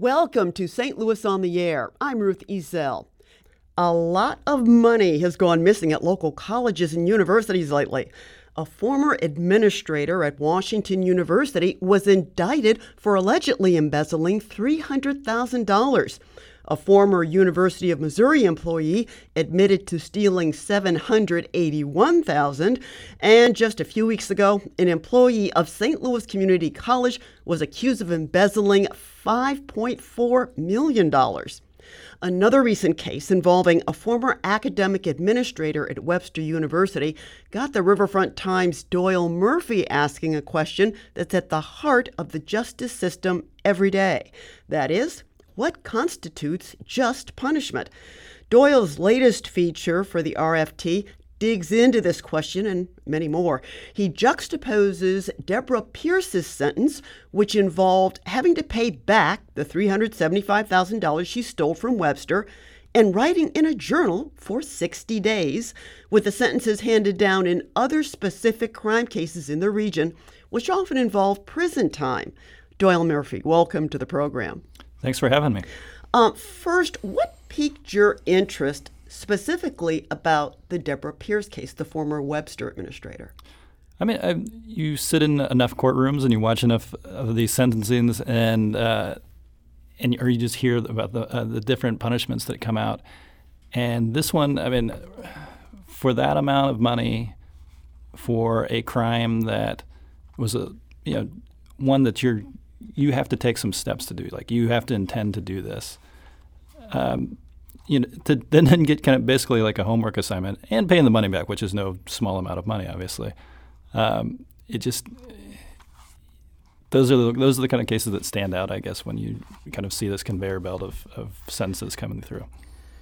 Welcome to St. Louis on the Air. I'm Ruth Ezell. A lot of money has gone missing at local colleges and universities lately. A former administrator at Washington University was indicted for allegedly embezzling $300,000. A former University of Missouri employee admitted to stealing 781,000, and just a few weeks ago, an employee of St. Louis Community College was accused of embezzling $5.4 million. Another recent case involving a former academic administrator at Webster University got the Riverfront Times' Doyle Murphy asking a question that's at the heart of the justice system every day. That is, what constitutes just punishment? Doyle's latest feature for the RFT digs into this question and many more. He juxtaposes Deborah Pierce's sentence, which involved having to pay back the $375,000 she stole from Webster, and writing in a journal for 60 days, with the sentences handed down in other specific crime cases in the region, which often involve prison time. Doyle Murphy, welcome to the program. Thanks for having me. Um, first, what piqued your interest specifically about the Deborah Pierce case, the former Webster administrator? I mean, I, you sit in enough courtrooms and you watch enough of these sentencings, and uh, and or you just hear about the uh, the different punishments that come out. And this one, I mean, for that amount of money, for a crime that was a you know one that you're you have to take some steps to do. Like you have to intend to do this. Um, you know, to then, then get kind of basically like a homework assignment and paying the money back, which is no small amount of money, obviously. Um, it just those are the, those are the kind of cases that stand out, I guess, when you kind of see this conveyor belt of, of sentences coming through.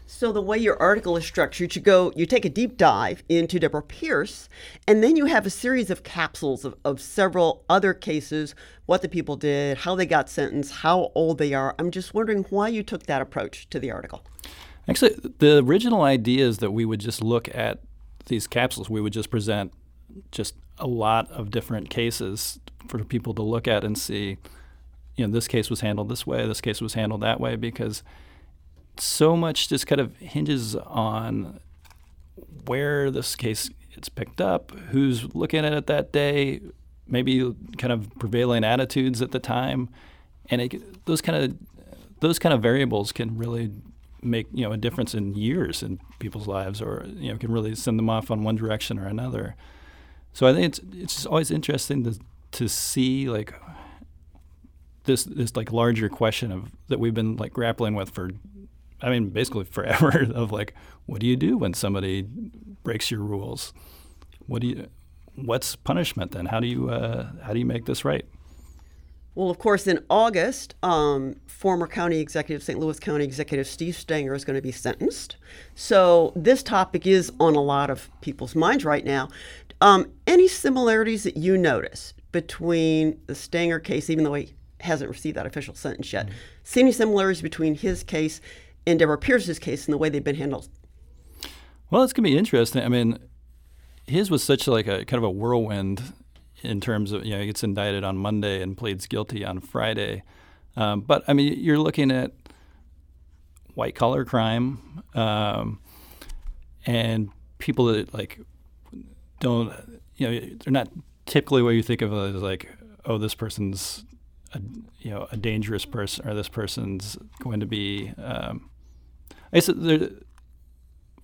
So the way your article is structured, you go, you take a deep dive into Deborah Pierce, and then you have a series of capsules of, of several other cases, what the people did, how they got sentenced, how old they are. I'm just wondering why you took that approach to the article. Actually, the original idea is that we would just look at these capsules. We would just present just a lot of different cases for people to look at and see, you know, this case was handled this way, this case was handled that way, because – so much just kind of hinges on where this case gets picked up, who's looking at it that day, maybe kind of prevailing attitudes at the time, and it, those kind of those kind of variables can really make you know a difference in years in people's lives, or you know can really send them off on one direction or another. So I think it's it's just always interesting to to see like this this like larger question of that we've been like grappling with for I mean, basically forever of like, what do you do when somebody breaks your rules? What do you, what's punishment then? How do you, uh, how do you make this right? Well, of course, in August, um, former county executive, St. Louis County Executive Steve Stenger is going to be sentenced. So this topic is on a lot of people's minds right now. Um, any similarities that you notice between the Stenger case, even though he hasn't received that official sentence yet? Mm-hmm. See any similarities between his case in Deborah Pierce's case and the way they've been handled? Well, it's going to be interesting. I mean, his was such like a kind of a whirlwind in terms of you know he gets indicted on Monday and pleads guilty on Friday. Um, but I mean, you're looking at white collar crime um, and people that like don't you know they're not typically what you think of as like oh this person's a, you know a dangerous person or this person's going to be um, I guess there,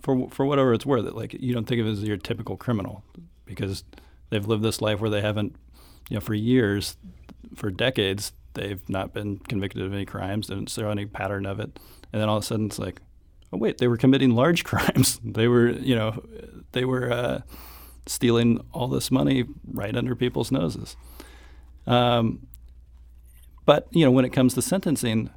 for for whatever it's worth, like you don't think of it as your typical criminal because they've lived this life where they haven't, you know, for years, for decades, they've not been convicted of any crimes. They see any pattern of it, and then all of a sudden it's like, oh wait, they were committing large crimes. they were, you know, they were uh, stealing all this money right under people's noses. Um, but you know, when it comes to sentencing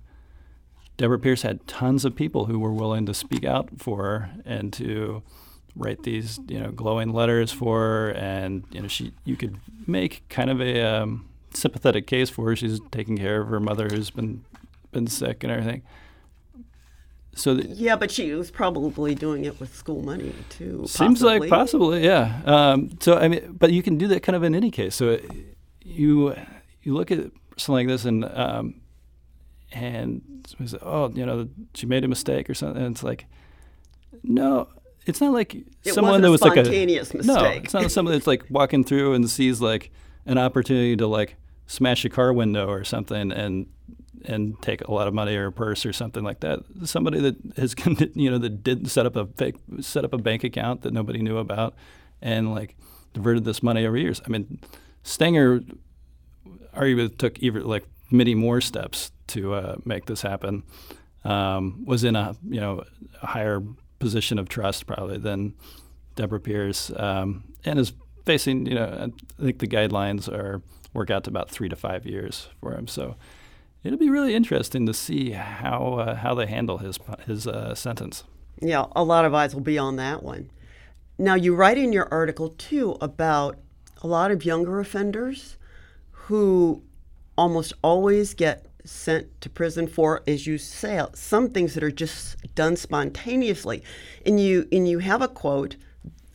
Deborah Pierce had tons of people who were willing to speak out for her and to write these, you know, glowing letters for her, and you know, she you could make kind of a um, sympathetic case for her. She's taking care of her mother who's been been sick and everything. So yeah, but she was probably doing it with school money too. Seems possibly. like possibly, yeah. Um, so I mean, but you can do that kind of in any case. So you you look at something like this, and um, and we said, "Oh, you know, she made a mistake or something." And it's like, no, it's not like It someone that was like a spontaneous no, mistake. it's not someone that's like walking through and sees like an opportunity to like smash a car window or something and and take a lot of money or a purse or something like that. Somebody that has you know that did set up a fake set up a bank account that nobody knew about and like diverted this money over years. I mean, Stenger arguably took even like many more steps to uh, make this happen. Um, was in a you know a higher position of trust probably than Deborah Pierce, um, and is facing you know I think the guidelines are work out to about three to five years for him. So it'll be really interesting to see how uh, how they handle his his uh, sentence. Yeah, a lot of eyes will be on that one. Now, you write in your article too about a lot of younger offenders who almost always get sent to prison for, as you say, some things that are just done spontaneously. And you and you have a quote.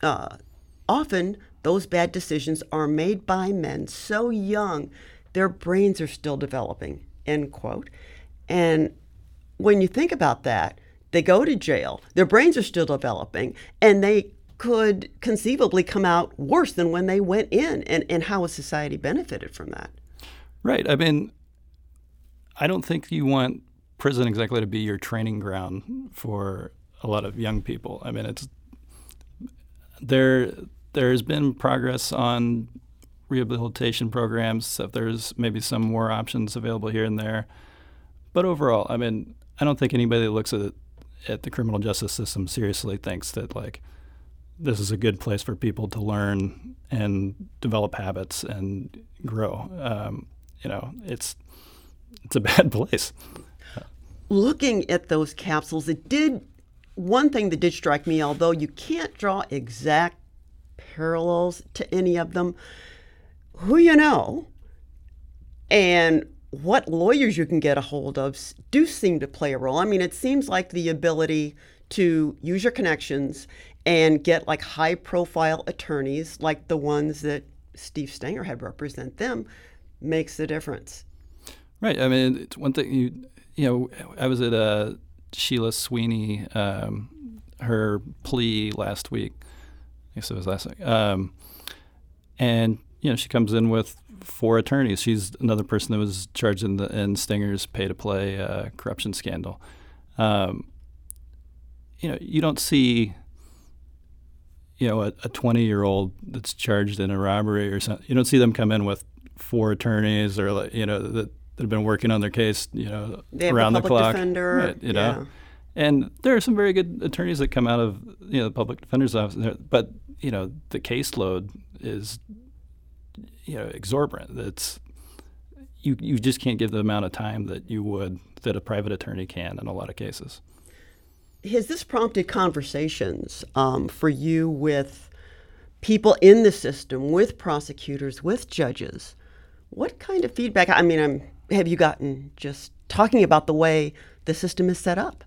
Uh, often those bad decisions are made by men so young, their brains are still developing. End quote. And when you think about that, they go to jail, their brains are still developing, and they could conceivably come out worse than when they went in. And, and how has society benefited from that? Right. I mean, I don't think you want prison exactly to be your training ground for a lot of young people. I mean, it's there. There's been progress on rehabilitation programs. So there's maybe some more options available here and there, but overall, I mean, I don't think anybody that looks at at the criminal justice system seriously thinks that like this is a good place for people to learn and develop habits and grow. Um, you know, it's it's a bad place. Looking at those capsules, it did one thing that did strike me, although you can't draw exact parallels to any of them, who you know and what lawyers you can get a hold of do seem to play a role. I mean, it seems like the ability to use your connections and get like high profile attorneys like the ones that Steve Stenger had represent them makes a difference. Right. I mean, it's one thing you you know. I was at uh, Sheila Sweeney, um, her plea last week. I guess it was last week. Um, and you know, she comes in with four attorneys. She's another person that was charged in the in Stenger's pay to play uh, corruption scandal. Um, you know, you don't see you know a 20 year old that's charged in a robbery or something. You don't see them come in with four attorneys or you know that, that have been working on their case you know They around the public clock. defender, you know. yeah. And there are some very good attorneys that come out of you know the public defender's office, but you know the caseload is you know exorbitant. It's you you just can't give the amount of time that you would that a private attorney can in a lot of cases. Has this prompted conversations um, for you with people in the system, with prosecutors, with judges? What kind of feedback? I mean, I'm, have you gotten just talking about the way the system is set up?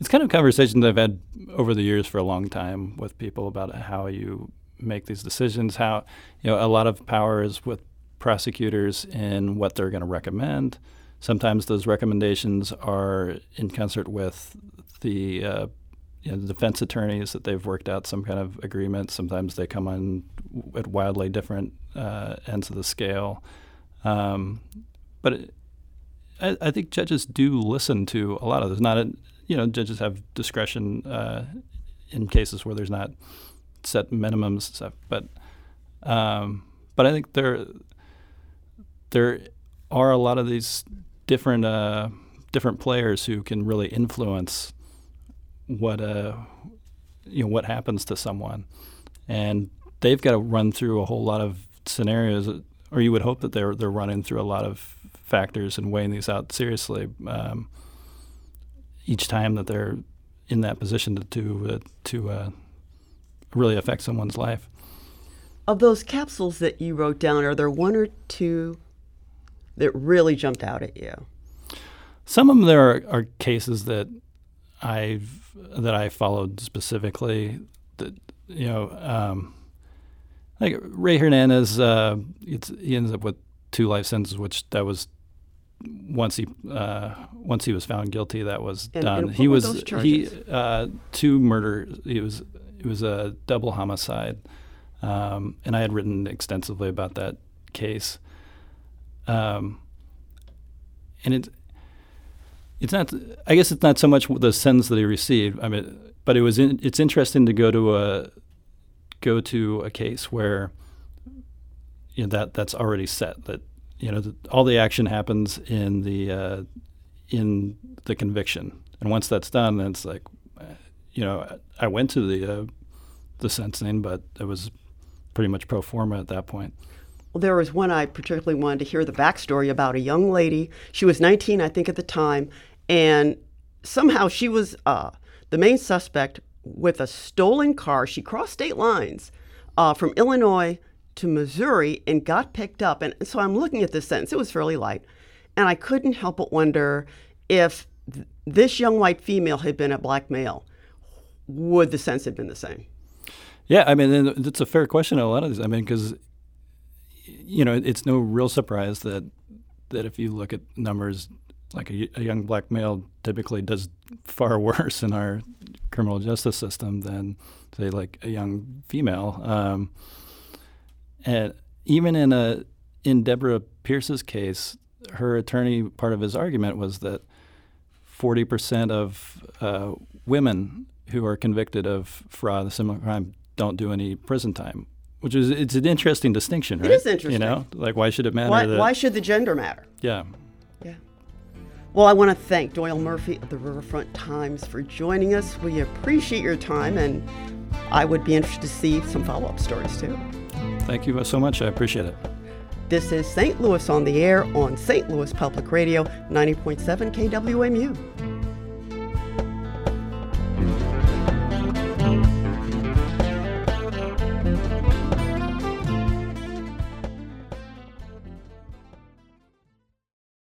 It's kind of conversations I've had over the years for a long time with people about how you make these decisions. How you know a lot of power is with prosecutors in what they're going to recommend. Sometimes those recommendations are in concert with the uh, you know, the defense attorneys that they've worked out some kind of agreement. Sometimes they come on at wildly different uh, ends of the scale. Um, but I, I think judges do listen to a lot of this. Not a, you know, judges have discretion uh, in cases where there's not set minimums and stuff. But um, but I think there there are a lot of these different uh, different players who can really influence what uh, you know what happens to someone, and they've got to run through a whole lot of scenarios, or you would hope that they're they're running through a lot of factors and weighing these out seriously um, each time that they're in that position to to, uh, to uh, really affect someone's life. Of those capsules that you wrote down, are there one or two that really jumped out at you? Some of them there are, are cases that I've that I followed specifically. That you know, um, like Ray Hernandez, uh, he ends up with two life sentences, which that was once he uh, once he was found guilty, that was And- done. and he was he uh, two murder. It was it was a double homicide, um, and I had written extensively about that case. Um, and it it's not. I guess it's not so much the sentence that he received. I mean, but it was. In, it's interesting to go to a go to a case where you know that that's already set. That you know that all the action happens in the uh, in the conviction, and once that's done, then it's like, you know, I went to the uh, the sentencing, but it was pretty much pro forma at that point. Well, there was one I particularly wanted to hear the backstory about a young lady. She was 19, I think, at the time, and somehow she was uh, the main suspect with a stolen car. She crossed state lines uh, from Illinois to Missouri and got picked up. And so I'm looking at this sentence. It was fairly light, and I couldn't help but wonder if th- this young white female had been a black male, would the sentence have been the same? Yeah, I mean, and it's a fair question. A lot of these, I mean, because you know, it's no real surprise that that if you look at numbers, like a, a young black male typically does far worse in our criminal justice system than say like a young female. Um, and even in a in Deborah Pierce's case, her attorney part of his argument was that forty percent of uh, women who are convicted of fraud, a similar crime, don't do any prison time. Which is it's an interesting distinction, right? is interesting. You know, like why should it matter? Why, that, why should the gender matter? Yeah. Yeah. Well, I want to thank Doyle Murphy of the Riverfront Times for joining us. We appreciate your time, and I would be interested to see some follow up stories too. Thank you so much. I appreciate it. This is St. Louis on the Air on St. Louis Public Radio, 90.7 KWMU.